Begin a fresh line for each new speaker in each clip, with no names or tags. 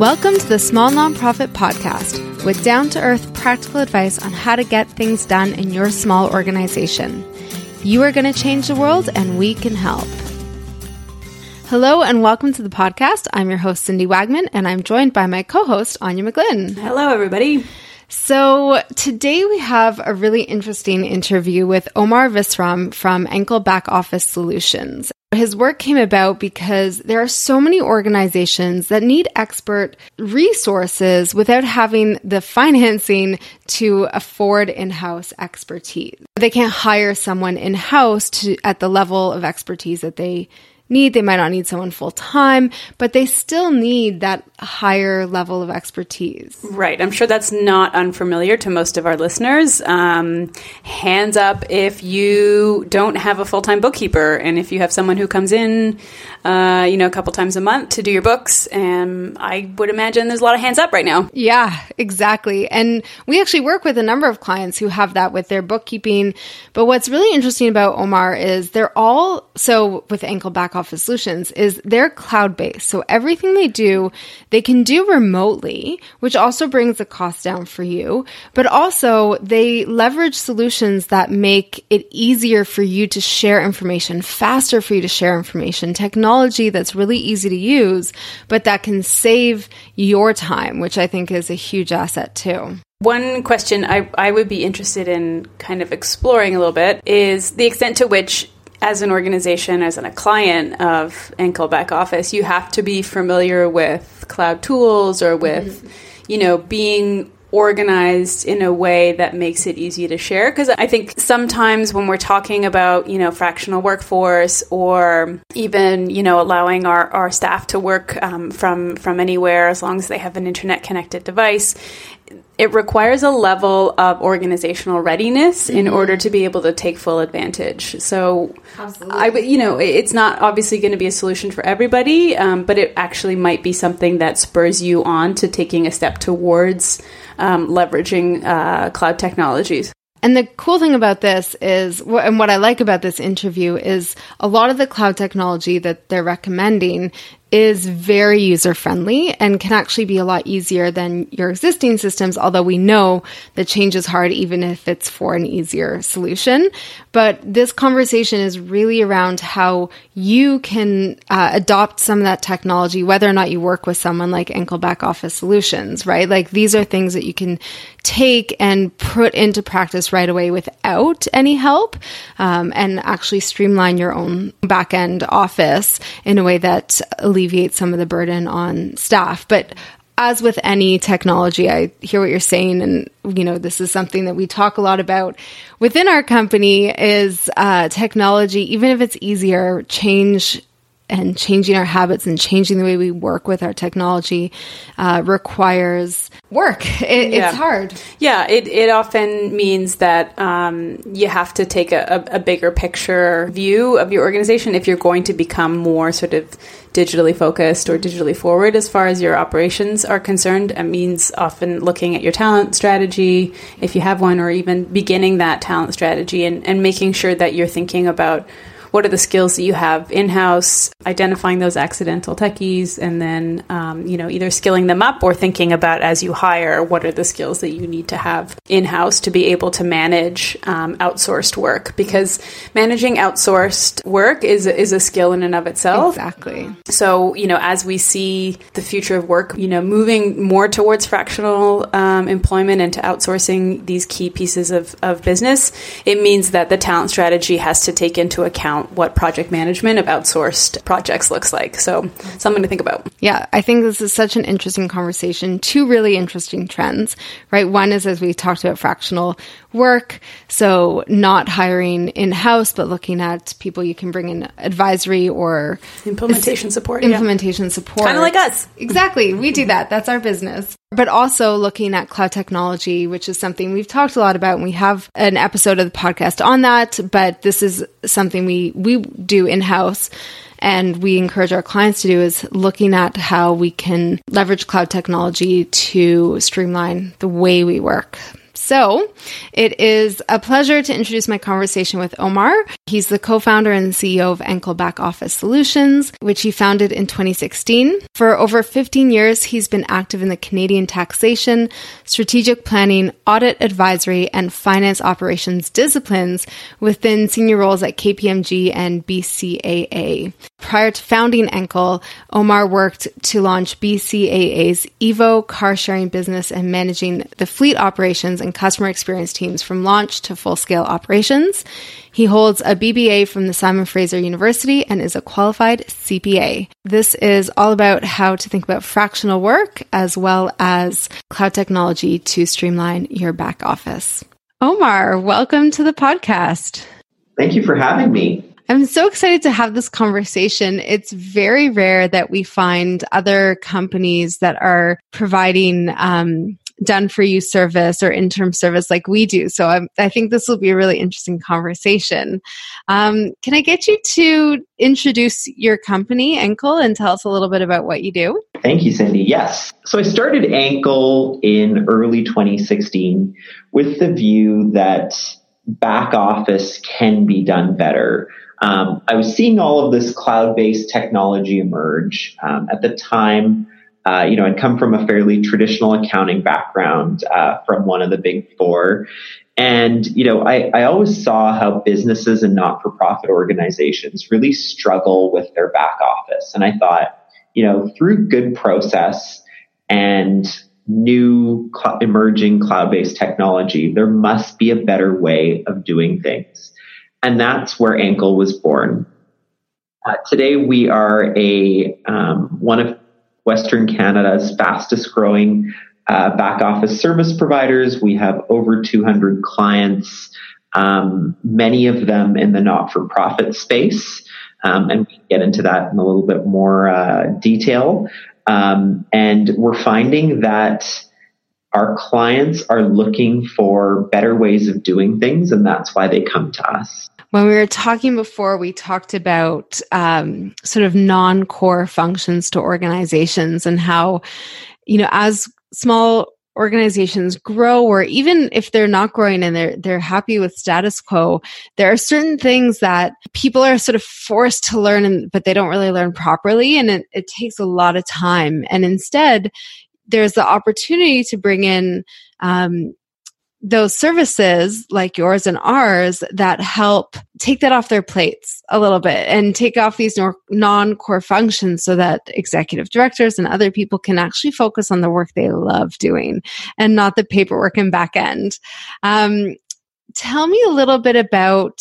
Welcome to the Small Nonprofit Podcast with down to earth practical advice on how to get things done in your small organization. You are going to change the world, and we can help. Hello, and welcome to the podcast. I'm your host, Cindy Wagman, and I'm joined by my co host, Anya McGlynn.
Hello, everybody.
So, today we have a really interesting interview with Omar Visram from Enkel Back Office Solutions. His work came about because there are so many organizations that need expert resources without having the financing to afford in-house expertise. They can't hire someone in-house to at the level of expertise that they need. They might not need someone full time, but they still need that higher level of expertise.
Right. I'm sure that's not unfamiliar to most of our listeners. Um, hands up if you don't have a full time bookkeeper and if you have someone who comes in, uh, you know, a couple times a month to do your books. And I would imagine there's a lot of hands up right now.
Yeah, exactly. And we actually work with a number of clients who have that with their bookkeeping. But what's really interesting about Omar is they're all so with Enkel back Office Solutions is they're cloud based. So everything they do, they can do remotely, which also brings the cost down for you. But also they leverage solutions that make it easier for you to share information, faster for you to share information, technology that's really easy to use, but that can save your time, which I think is a huge asset too.
One question I, I would be interested in kind of exploring a little bit is the extent to which as an organization, as a client of Enkel Back Office, you have to be familiar with cloud tools or with, mm-hmm. you know, being organized in a way that makes it easy to share because i think sometimes when we're talking about you know fractional workforce or even you know allowing our, our staff to work um, from from anywhere as long as they have an internet connected device it requires a level of organizational readiness mm-hmm. in order to be able to take full advantage. So, Absolutely. I, you know, it's not obviously going to be a solution for everybody, um, but it actually might be something that spurs you on to taking a step towards um, leveraging uh, cloud technologies.
And the cool thing about this is, and what I like about this interview is a lot of the cloud technology that they're recommending is very user friendly and can actually be a lot easier than your existing systems, although we know that change is hard even if it's for an easier solution. But this conversation is really around how you can uh, adopt some of that technology, whether or not you work with someone like Enkel Back Office Solutions, right? Like these are things that you can take and put into practice right away without any help um, and actually streamline your own back end office in a way that alleviate some of the burden on staff. But as with any technology, I hear what you're saying, and you know this is something that we talk a lot about within our company. Is uh, technology, even if it's easier, change and changing our habits and changing the way we work with our technology uh, requires work. It, yeah. It's hard.
Yeah, it, it often means that um, you have to take a, a, bigger picture view of your organization if you're going to become more sort of digitally focused or digitally forward as far as your operations are concerned. It means often looking at your talent strategy, if you have one, or even beginning that talent strategy and, and making sure that you're thinking about what are the skills that you have in house, identifying those accidental techies, and then um, you know either skilling them up or thinking about as you hire what are the skills that you need to have in house to be able to manage um, outsourced work because managing outsourced work is is a skill in and of itself.
Exactly.
So you know as we see the future of work, you know moving more towards fractional um, employment and to outsourcing these key pieces of, of business, it means that the talent strategy has to take into account what project management of outsourced projects looks like. So, something to think about.
Yeah, I think this is such an interesting conversation. Two really interesting trends, right? One is as we talked about fractional work. So, not hiring in house, but looking at people you can bring in advisory or
implementation support.
Implementation yeah. support.
Kind of like us.
Exactly. We do that. That's our business. But also looking at cloud technology, which is something we've talked a lot about. And we have an episode of the podcast on that. But this is something we, we do in house and we encourage our clients to do is looking at how we can leverage cloud technology to streamline the way we work. So it is a pleasure to introduce my conversation with Omar. He's the co-founder and CEO of Enkel Back Office Solutions, which he founded in 2016. For over 15 years, he's been active in the Canadian taxation, strategic planning, audit advisory, and finance operations disciplines within senior roles at KPMG and BCAA. Prior to founding Enkel, Omar worked to launch BCAA's Evo car sharing business and managing the fleet operations and customer experience teams from launch to full scale operations. He holds a BBA from the Simon Fraser University and is a qualified CPA. This is all about how to think about fractional work as well as cloud technology to streamline your back office. Omar, welcome to the podcast.
Thank you for having me.
I'm so excited to have this conversation. It's very rare that we find other companies that are providing um, done for you service or interim service like we do. So I'm, i think this will be a really interesting conversation. Um, can I get you to introduce your company, Enkel, and tell us a little bit about what you do?
Thank you, Cindy. Yes. So I started Enkel in early 2016 with the view that back office can be done better um, I was seeing all of this cloud-based technology emerge. Um, at the time, uh, you know, I'd come from a fairly traditional accounting background uh, from one of the big four. And, you know, I, I always saw how businesses and not-for-profit organizations really struggle with their back office. And I thought, you know, through good process and new cl- emerging cloud-based technology, there must be a better way of doing things. And that's where Enkel was born. Uh, today, we are a um, one of Western Canada's fastest growing uh, back office service providers. We have over 200 clients, um, many of them in the not for profit space. Um, and we can get into that in a little bit more uh, detail. Um, and we're finding that our clients are looking for better ways of doing things, and that's why they come to us.
When we were talking before, we talked about um, sort of non core functions to organizations and how, you know, as small organizations grow or even if they're not growing and they're they're happy with status quo there are certain things that people are sort of forced to learn and, but they don't really learn properly and it, it takes a lot of time and instead there's the opportunity to bring in um, those services like yours and ours that help take that off their plates a little bit and take off these non core functions so that executive directors and other people can actually focus on the work they love doing and not the paperwork and back end. Um, tell me a little bit about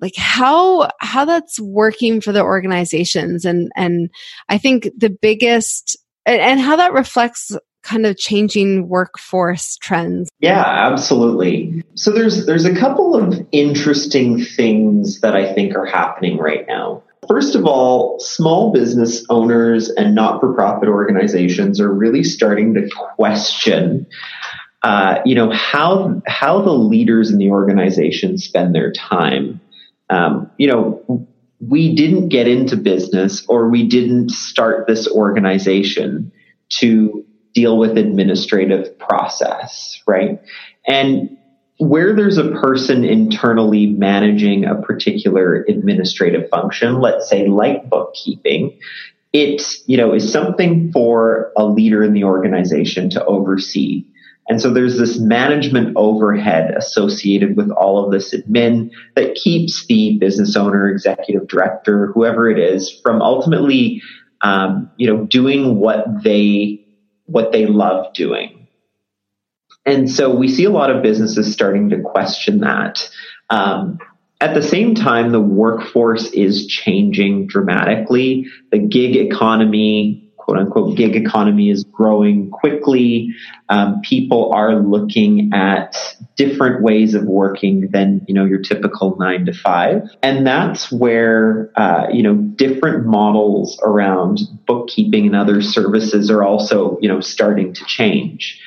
like how how that's working for the organizations and and I think the biggest and how that reflects kind of changing workforce trends?
Yeah, absolutely. So there's there's a couple of interesting things that I think are happening right now. First of all, small business owners and not-for-profit organizations are really starting to question uh, you know how how the leaders in the organization spend their time. Um, you know, we didn't get into business or we didn't start this organization to deal with administrative process, right? And where there's a person internally managing a particular administrative function, let's say like bookkeeping, it, you know, is something for a leader in the organization to oversee. And so there's this management overhead associated with all of this admin that keeps the business owner, executive director, whoever it is, from ultimately, um, you know, doing what they what they love doing. And so we see a lot of businesses starting to question that. Um, at the same time, the workforce is changing dramatically. The gig economy quote unquote gig economy is growing quickly. Um, people are looking at different ways of working than you know your typical nine to five, and that's where uh, you know different models around bookkeeping and other services are also you know starting to change.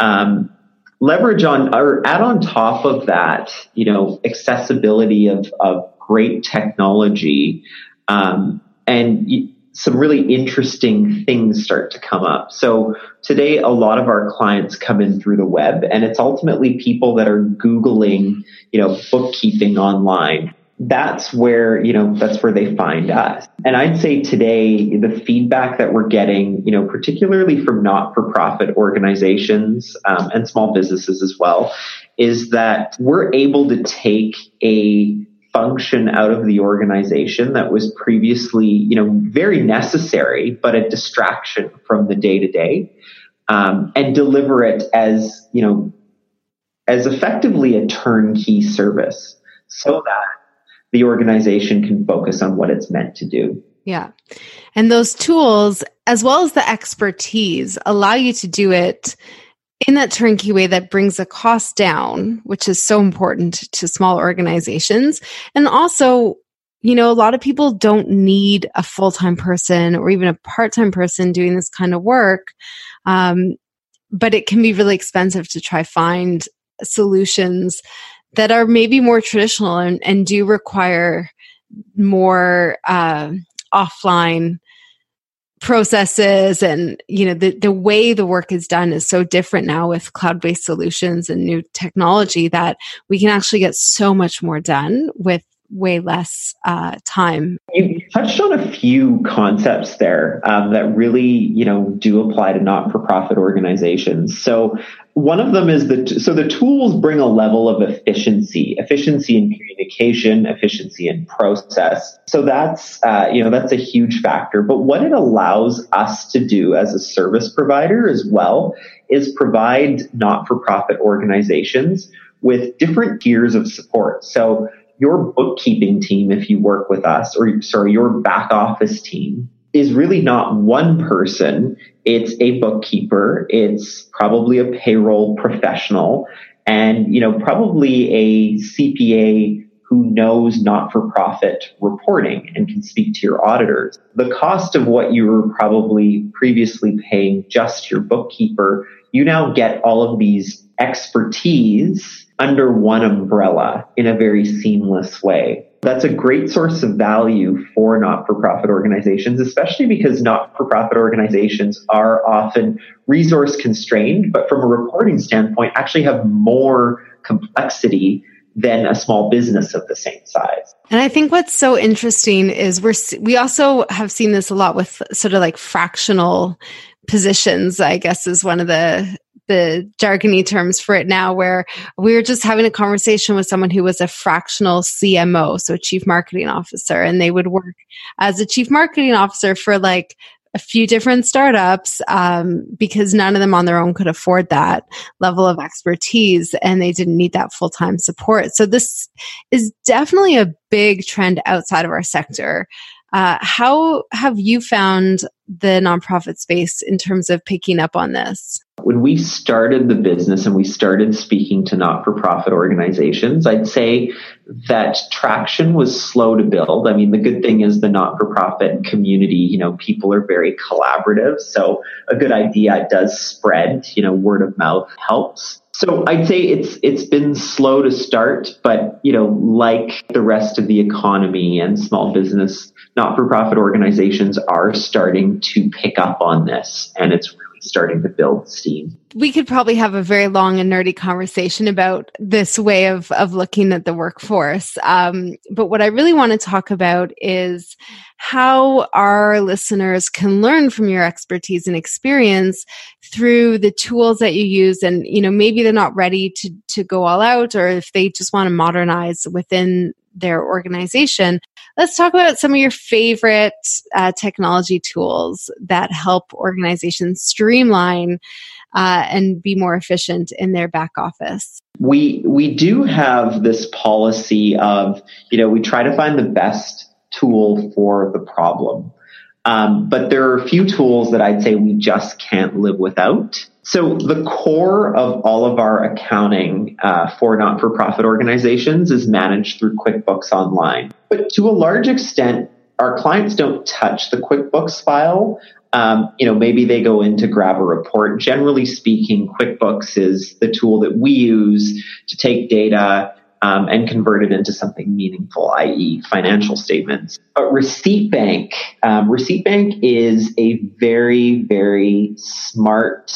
Um, leverage on or add on top of that, you know, accessibility of, of great technology. Um, and some really interesting things start to come up. So today, a lot of our clients come in through the web and it's ultimately people that are Googling, you know, bookkeeping online. That's where, you know, that's where they find us. And I'd say today, the feedback that we're getting, you know, particularly from not-for-profit organizations um, and small businesses as well, is that we're able to take a function out of the organization that was previously, you know, very necessary, but a distraction from the day to day, and deliver it as, you know, as effectively a turnkey service so that the organization can focus on what it's meant to do.
Yeah. And those tools, as well as the expertise, allow you to do it in that turnkey way that brings the cost down, which is so important to small organizations. And also, you know, a lot of people don't need a full time person or even a part time person doing this kind of work. Um, but it can be really expensive to try find solutions that are maybe more traditional and, and do require more uh, offline processes and you know the, the way the work is done is so different now with cloud-based solutions and new technology that we can actually get so much more done with way less uh, time.
You touched on a few concepts there um, that really, you know, do apply to not-for-profit organizations. So one of them is that so the tools bring a level of efficiency, efficiency in communication, efficiency in process. So that's uh, you know that's a huge factor. But what it allows us to do as a service provider as well is provide not-for-profit organizations with different tiers of support. So your bookkeeping team, if you work with us, or sorry, your back office team is really not one person. It's a bookkeeper. It's probably a payroll professional and, you know, probably a CPA who knows not-for-profit reporting and can speak to your auditors. The cost of what you were probably previously paying just your bookkeeper, you now get all of these expertise under one umbrella in a very seamless way. That's a great source of value for not for profit organizations, especially because not for profit organizations are often resource constrained, but from a reporting standpoint, actually have more complexity than a small business of the same size.
And I think what's so interesting is we're we also have seen this a lot with sort of like fractional positions, I guess is one of the the jargony terms for it now where we were just having a conversation with someone who was a fractional CMO, so chief marketing officer, and they would work as a chief marketing officer for like a few different startups um, because none of them on their own could afford that level of expertise and they didn't need that full time support. So, this is definitely a big trend outside of our sector. Uh, how have you found the nonprofit space in terms of picking up on this?
When we started the business and we started speaking to not for profit organizations, I'd say that traction was slow to build. I mean, the good thing is the not for profit community, you know, people are very collaborative. So a good idea does spread, you know, word of mouth helps. So I'd say it's it's been slow to start, but you know, like the rest of the economy and small business, not-for-profit organizations are starting to pick up on this, and it's starting to build steam.
We could probably have a very long and nerdy conversation about this way of of looking at the workforce. Um, but what I really want to talk about is how our listeners can learn from your expertise and experience through the tools that you use and you know maybe they're not ready to to go all out or if they just want to modernize within their organization. Let's talk about some of your favorite uh, technology tools that help organizations streamline uh, and be more efficient in their back office.
We we do have this policy of you know we try to find the best tool for the problem um, but there are a few tools that I'd say we just can't live without. So the core of all of our accounting uh, for not-for-profit organizations is managed through QuickBooks Online. But to a large extent, our clients don't touch the QuickBooks file. Um, you know, maybe they go in to grab a report. Generally speaking, QuickBooks is the tool that we use to take data um, and convert it into something meaningful, i.e., financial statements. But Receipt Bank, um, Receipt Bank is a very, very smart,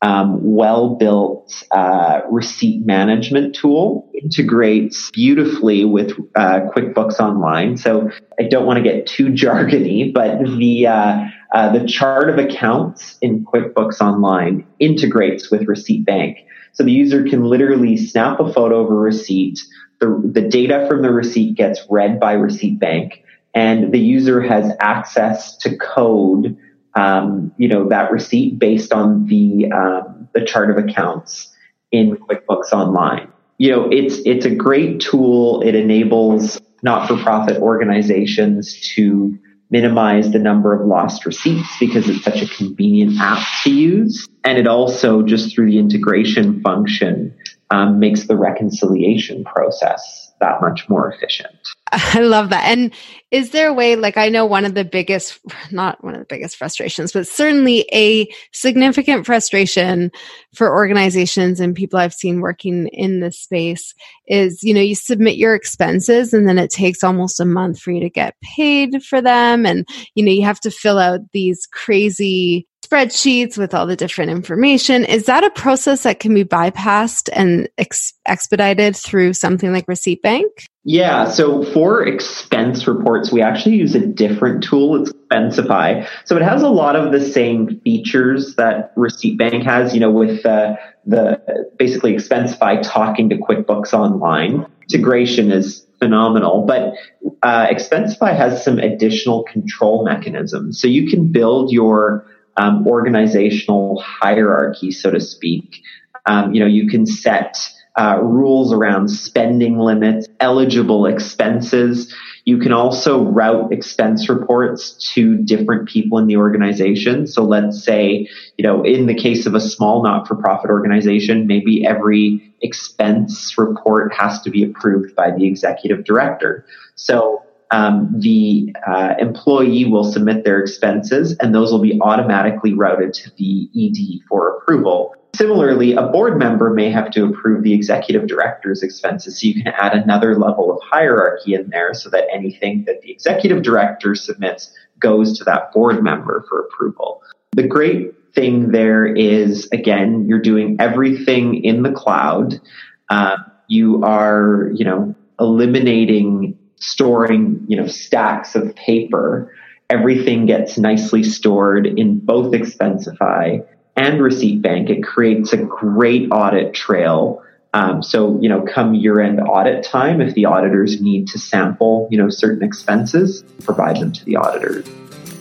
um, well built uh, receipt management tool. Integrates beautifully with uh, QuickBooks Online. So I don't want to get too jargony, but the uh, uh, the chart of accounts in QuickBooks Online integrates with Receipt Bank. So the user can literally snap a photo of a receipt. The, the data from the receipt gets read by Receipt Bank and the user has access to code, um, you know, that receipt based on the, um, the chart of accounts in QuickBooks Online. You know, it's, it's a great tool. It enables not-for-profit organizations to minimize the number of lost receipts because it's such a convenient app to use. And it also, just through the integration function, um, makes the reconciliation process that much more efficient.
I love that. And is there a way, like, I know one of the biggest, not one of the biggest frustrations, but certainly a significant frustration for organizations and people I've seen working in this space is, you know, you submit your expenses and then it takes almost a month for you to get paid for them. And, you know, you have to fill out these crazy spreadsheets with all the different information. Is that a process that can be bypassed and ex- expedited through something like Receipt Bank?
Yeah, so for expense reports, we actually use a different tool. It's Expensify. So it has a lot of the same features that Receipt Bank has, you know, with uh, the basically Expensify talking to QuickBooks Online. Integration is phenomenal, but uh, Expensify has some additional control mechanisms. So you can build your um, organizational hierarchy, so to speak. Um, you know, you can set uh, rules around spending limits, eligible expenses. You can also route expense reports to different people in the organization. So let's say, you know, in the case of a small not-for-profit organization, maybe every expense report has to be approved by the executive director. So um, the uh, employee will submit their expenses and those will be automatically routed to the ED for approval. Similarly, a board member may have to approve the executive director's expenses, so you can add another level of hierarchy in there so that anything that the executive director submits goes to that board member for approval. The great thing there is, again, you're doing everything in the cloud. Uh, you are, you know, eliminating storing, you know, stacks of paper. Everything gets nicely stored in both Expensify and Receipt Bank. It creates a great audit trail. Um, so, you know, come year end audit time, if the auditors need to sample, you know, certain expenses, provide them to the auditors.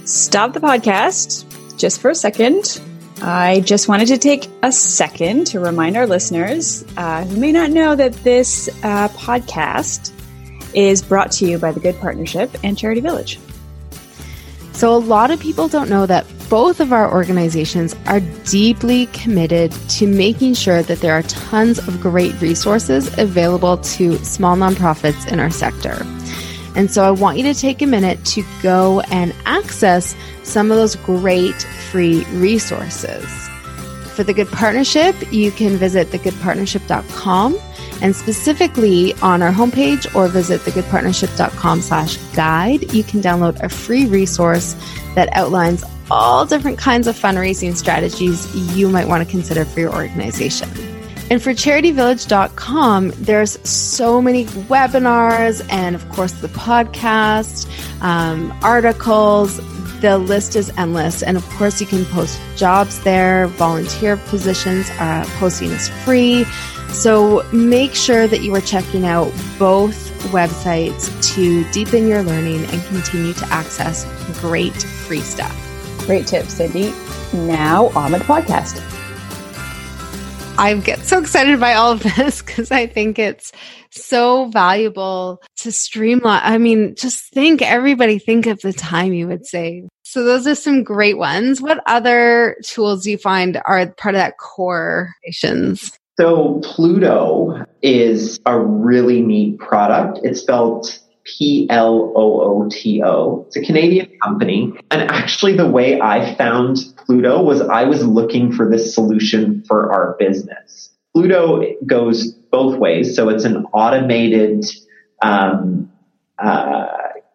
Stop the podcast just for a second. I just wanted to take a second to remind our listeners uh, who may not know that this uh, podcast is brought to you by the Good Partnership and Charity Village.
So, a lot of people don't know that both of our organizations are deeply committed to making sure that there are tons of great resources available to small nonprofits in our sector. And so, I want you to take a minute to go and access some of those great free resources. For the Good Partnership, you can visit thegoodpartnership.com and specifically on our homepage or visit thegoodpartnership.com slash guide, you can download a free resource that outlines all different kinds of fundraising strategies you might want to consider for your organization. And for charityvillage.com, there's so many webinars and, of course, the podcast, um, articles. The list is endless. And of course, you can post jobs there, volunteer positions. Uh, posting is free. So make sure that you are checking out both websites to deepen your learning and continue to access great free stuff.
Great tips, Cindy. Now on with the podcast.
I get so excited by all of this because I think it's so valuable to streamline. I mean, just think, everybody think of the time you would save. So those are some great ones. What other tools do you find are part of that core?
So Plooto is a really neat product. It's spelled P L O O T O. It's a Canadian company. And actually, the way I found Plooto was I was looking for this solution for our business. Plooto goes both ways. So it's an automated um, uh,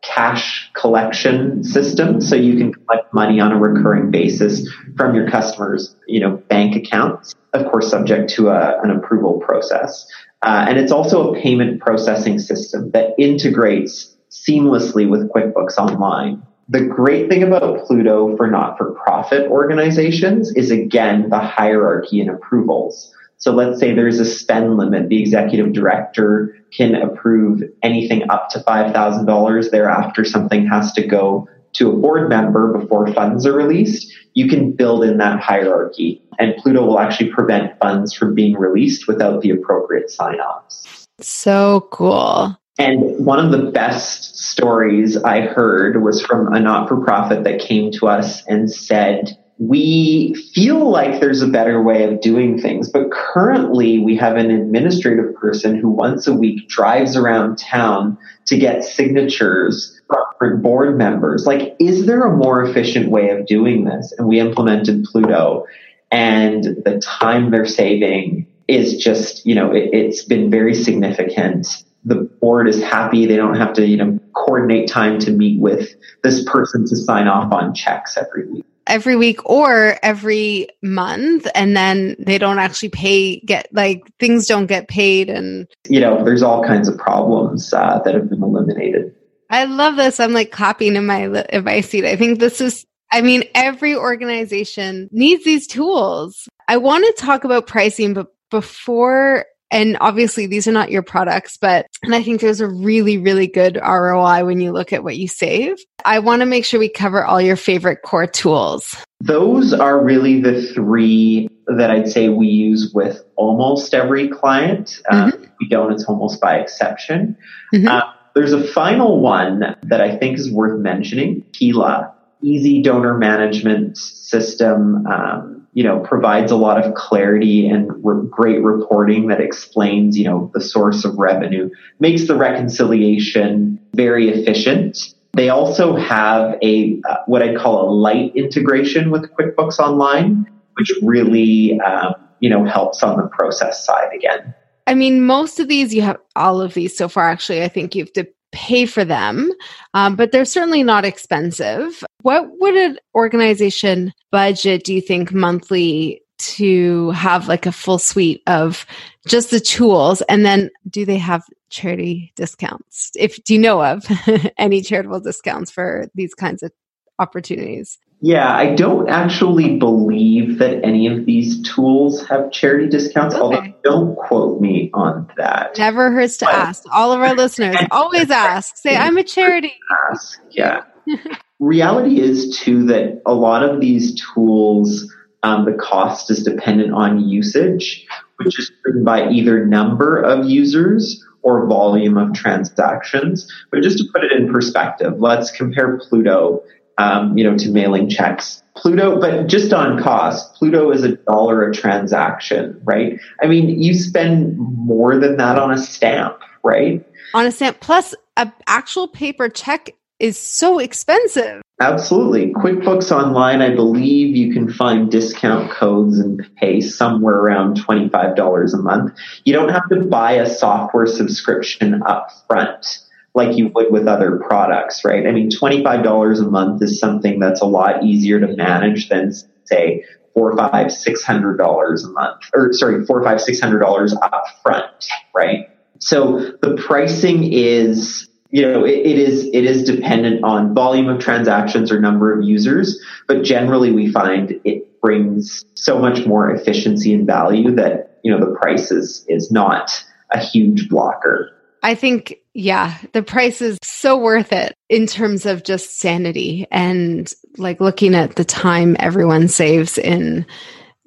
cash collection system. So you can collect money on a recurring basis from your customers, you know, bank accounts, of course, subject to a, an approval process. Uh, and it's also a payment processing system that integrates seamlessly with QuickBooks Online. The great thing about Plooto for not for profit organizations is again the hierarchy and approvals. So let's say there's a spend limit. The executive director can approve anything up to $5,000. Thereafter, something has to go to a board member before funds are released. You can build in that hierarchy and Plooto will actually prevent funds from being released without the appropriate sign offs.
So cool.
And one of the best stories I heard was from a not for profit that came to us and said, we feel like there's a better way of doing things, but currently we have an administrative person who once a week drives around town to get signatures from board members. Like, is there a more efficient way of doing this? And we implemented Plooto and the time they're saving is just, you know, it, it's been very significant the board is happy. They don't have to, you know, coordinate time to meet with this person to sign off on checks every week.
Every week or every month, and then they don't actually pay, get like things don't get paid. And,
you know, there's all kinds of problems uh, that have been eliminated.
I love this. I'm like copying in my, in my seat. I think this is, I mean, every organization needs these tools. I want to talk about pricing, but before and obviously these are not your products, but and I think there's a really, really good ROI when you look at what you save. I want to make sure we cover all your favorite core tools.
Those are really the three that I'd say we use with almost every client. Um, mm-hmm. we don't, it's almost by exception. Mm-hmm. Uh, there's a final one that I think is worth mentioning, Keela, easy donor management system. Um, you know, provides a lot of clarity and re- great reporting that explains, you know, the source of revenue, makes the reconciliation very efficient. They also have a, uh, what I'd call a light integration with QuickBooks Online, which really, um, you know, helps on the process side again.
I mean, most of these, you have all of these so far, actually. I think you have to pay for them, um, but they're certainly not expensive. What would an organization budget, do you think, monthly to have like a full suite of just the tools? And then do they have charity discounts? If do you know of any charitable discounts for these kinds of opportunities?
Yeah, I don't actually believe that any of these tools have charity discounts, okay. although don't quote me on that.
Never hurts to but, ask. All of our listeners always ask. Say, I'm a charity.
Ask, yeah. Reality is, too, that a lot of these tools, um, the cost is dependent on usage, which is driven by either number of users or volume of transactions. But just to put it in perspective, let's compare Plooto um, you know, to mailing checks. Plooto, but just on cost, Plooto is a dollar a transaction, right? I mean, you spend more than that on a stamp, right?
On a stamp, plus an actual paper check is so expensive.
Absolutely. QuickBooks Online, I believe you can find discount codes and pay somewhere around $25 a month. You don't have to buy a software subscription up front like you would with other products, right? I mean, $25 a month is something that's a lot easier to manage than say four, five, six hundred dollars a month, or sorry, four, five, six hundred dollars up front, right? So the pricing is, you know, it, it is, it is dependent on volume of transactions or number of users, but generally we find it brings so much more efficiency and value that, you know, the price is, is not a huge blocker.
I think, yeah, the price is so worth it in terms of just sanity and like looking at the time everyone saves in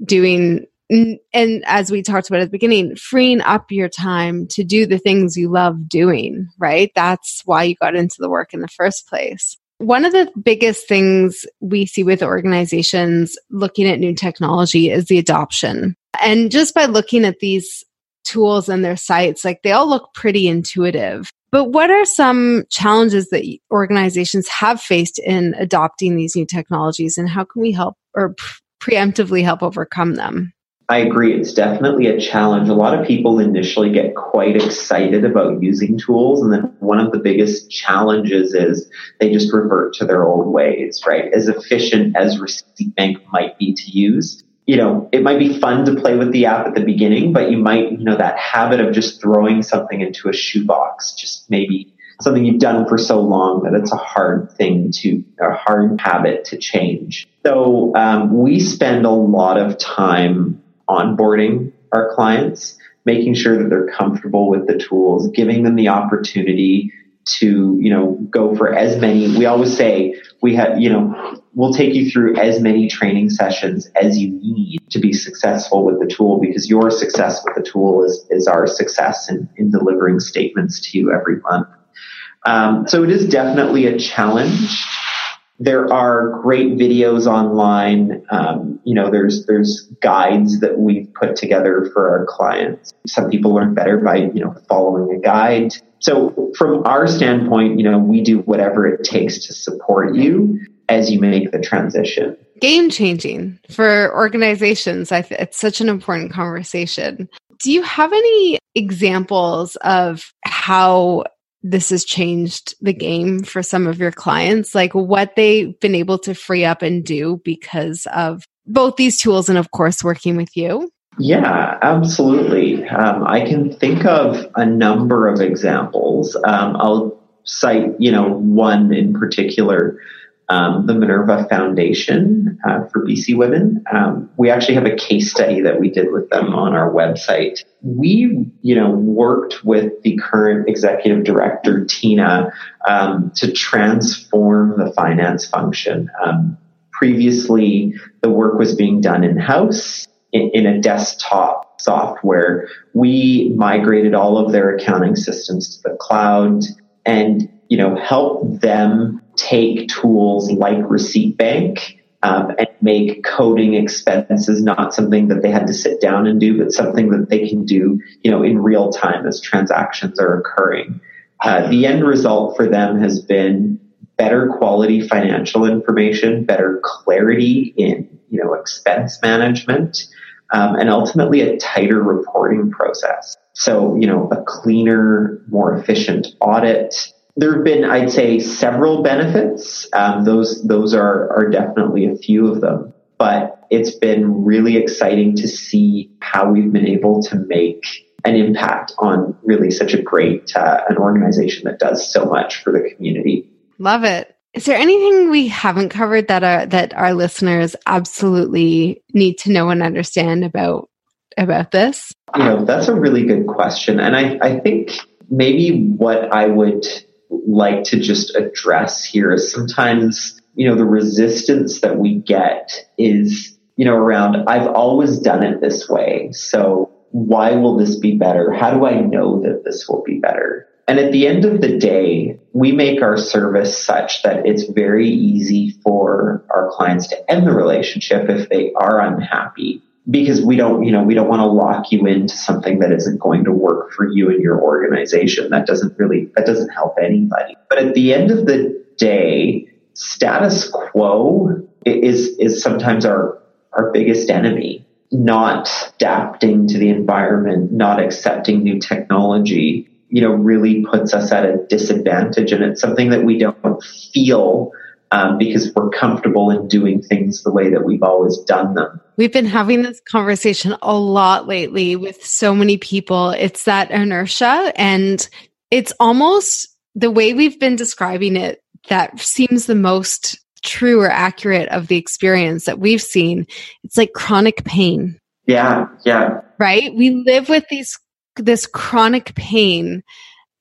doing and as we talked about at the beginning, freeing up your time to do the things you love doing, right? That's why you got into the work in the first place. One of the biggest things we see with organizations looking at new technology is the adoption. And just by looking at these tools and their sites, like they all look pretty intuitive. But what are some challenges that organizations have faced in adopting these new technologies and how can we help or preemptively help overcome them?
I agree. It's definitely a challenge. A lot of people initially get quite excited about using tools. And then one of the biggest challenges is they just revert to their old ways, right? As efficient as Receipt Bank might be to use, you know, it might be fun to play with the app at the beginning, but you might, you know, that habit of just throwing something into a shoebox, just maybe something you've done for so long that it's a hard thing to, a hard habit to change. So um, we spend a lot of time onboarding our clients, making sure that they're comfortable with the tools, giving them the opportunity to, you know, go for as many. We always say we have, you know, we'll take you through as many training sessions as you need to be successful with the tool because your success with the tool is, is our success in, in delivering statements to you every month. Um, so it is definitely a challenge. There are great videos online. Um, you know, there's there's guides that we've put together for our clients. Some people learn better by you know following a guide. So from our standpoint, you know, we do whatever it takes to support you as you make the transition.
Game changing for organizations. I th- it's such an important conversation. Do you have any examples of how this has changed the game for some of your clients, like what they've been able to free up and do because of both these tools and, of course, working with you?
Yeah, absolutely. Um, I can think of a number of examples. Um, I'll cite, you know, one in particular um, the Minerva Foundation uh, for BC Women. Um, we actually have a case study that we did with them on our website. We, you know, worked with the current executive director Tina um, to transform the finance function. Um, previously, the work was being done in house in, in a desktop software. We migrated all of their accounting systems to the cloud and you know help them take tools like Receipt Bank um, and make coding expenses not something that they had to sit down and do, but something that they can do, you know, in real time as transactions are occurring. Uh, the end result for them has been better quality financial information, better clarity in, you know, expense management, um, and ultimately a tighter reporting process. So, you know, a cleaner, more efficient audit, there have been, I'd say, several benefits. Um, those those are are definitely a few of them. But it's been really exciting to see how we've been able to make an impact on really such a great uh, an organization that does so much for the community.
Love it. Is there anything we haven't covered that our that our listeners absolutely need to know and understand about about this?
You know, that's a really good question, and I I think maybe what I would like to just address here is sometimes, you know, the resistance that we get is, you know, around, I've always done it this way. So why will this be better? How do I know that this will be better? And at the end of the day, we make our service such that it's very easy for our clients to end the relationship if they are unhappy because we don't, you know, we don't want to lock you into something that isn't going to work for you and your organization. That doesn't really, that doesn't help anybody. But at the end of the day, status quo is, is sometimes our, our biggest enemy. Not adapting to the environment, not accepting new technology, you know, really puts us at a disadvantage. And it's something that we don't feel um, because we're comfortable in doing things the way that we've always done them.
We've been having this conversation a lot lately with so many people. It's that inertia, and it's almost the way we've been describing it that seems the most true or accurate of the experience that we've seen. It's like chronic pain.
Yeah, yeah.
Right? We live with these this chronic pain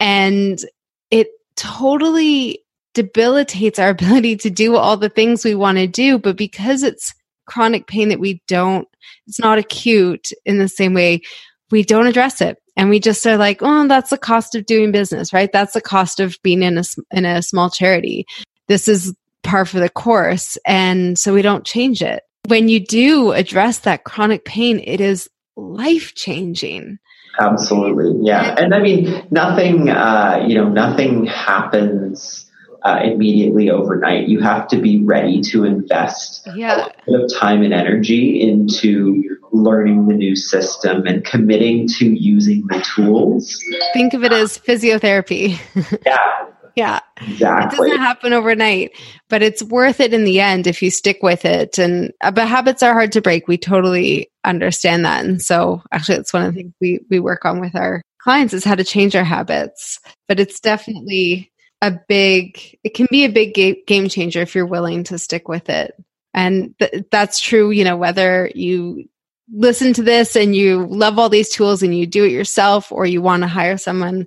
and it totally debilitates our ability to do all the things we want to do. But because it's chronic pain that we don't, it's not acute in the same way, we don't address it. And we just are like, oh, that's the cost of doing business, right? That's the cost of being in a, in a small charity. This is par for the course. And so we don't change it. When you do address that chronic pain, it is life changing.
Absolutely. Yeah. And I mean, nothing, uh, you know, nothing happens uh, immediately overnight. You have to be ready to invest
yeah.
a lot of time and energy into learning the new system and committing to using the tools.
Think of it as physiotherapy.
yeah.
Yeah.
Exactly.
It doesn't happen overnight, but it's worth it in the end if you stick with it. And uh, but habits are hard to break. We totally understand that. And so actually that's one of the things we, we work on with our clients is how to change our habits. But it's definitely a big it can be a big ga- game changer if you're willing to stick with it and th- that's true you know whether you listen to this and you love all these tools and you do it yourself or you want to hire someone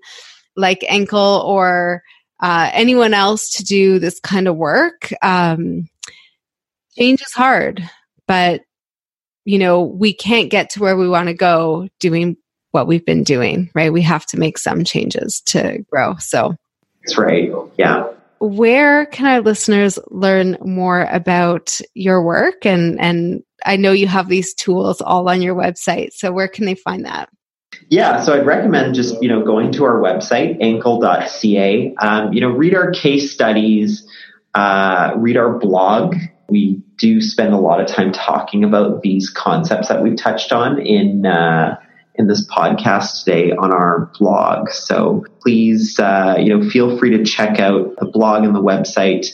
like Enkel or uh, anyone else to do this kind of work um, change is hard but you know we can't get to where we want to go doing what we've been doing right we have to make some changes to grow so
that's right. Yeah.
Where can our listeners learn more about your work? And, and I know you have these tools all on your website. So where can they find that?
Yeah, so I'd recommend just, you know, going to our website, enkel.ca. um, you know, read our case studies, uh, read our blog. We do spend a lot of time talking about these concepts that we've touched on in, uh, in this podcast today on our blog. So please, uh, you know, feel free to check out the blog and the website.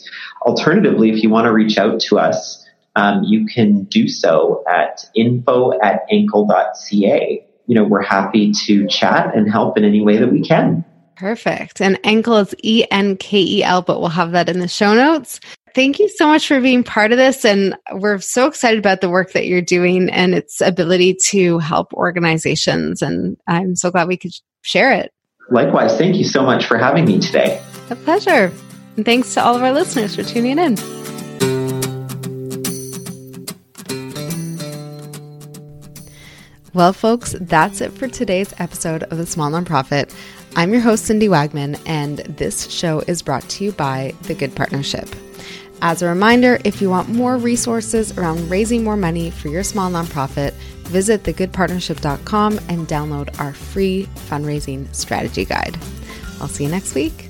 Alternatively, if you want to reach out to us, um, you can do so at info at enkel.ca. You know, we're happy to chat and help in any way that we can.
Perfect. And Enkel is E N K E L, but we'll have that in the show notes thank you so much for being part of this. And we're so excited about the work that you're doing and its ability to help organizations. And I'm so glad we could share it.
Likewise. Thank you so much for having me today.
A pleasure. And thanks to all of our listeners for tuning in. Well, folks, that's it for today's episode of The Small Nonprofit. I'm your host, Cindy Wagman, and this show is brought to you by The Good Partnership. As a reminder, if you want more resources around raising more money for your small nonprofit, visit thegoodpartnership.com and download our free fundraising strategy guide. I'll see you next week.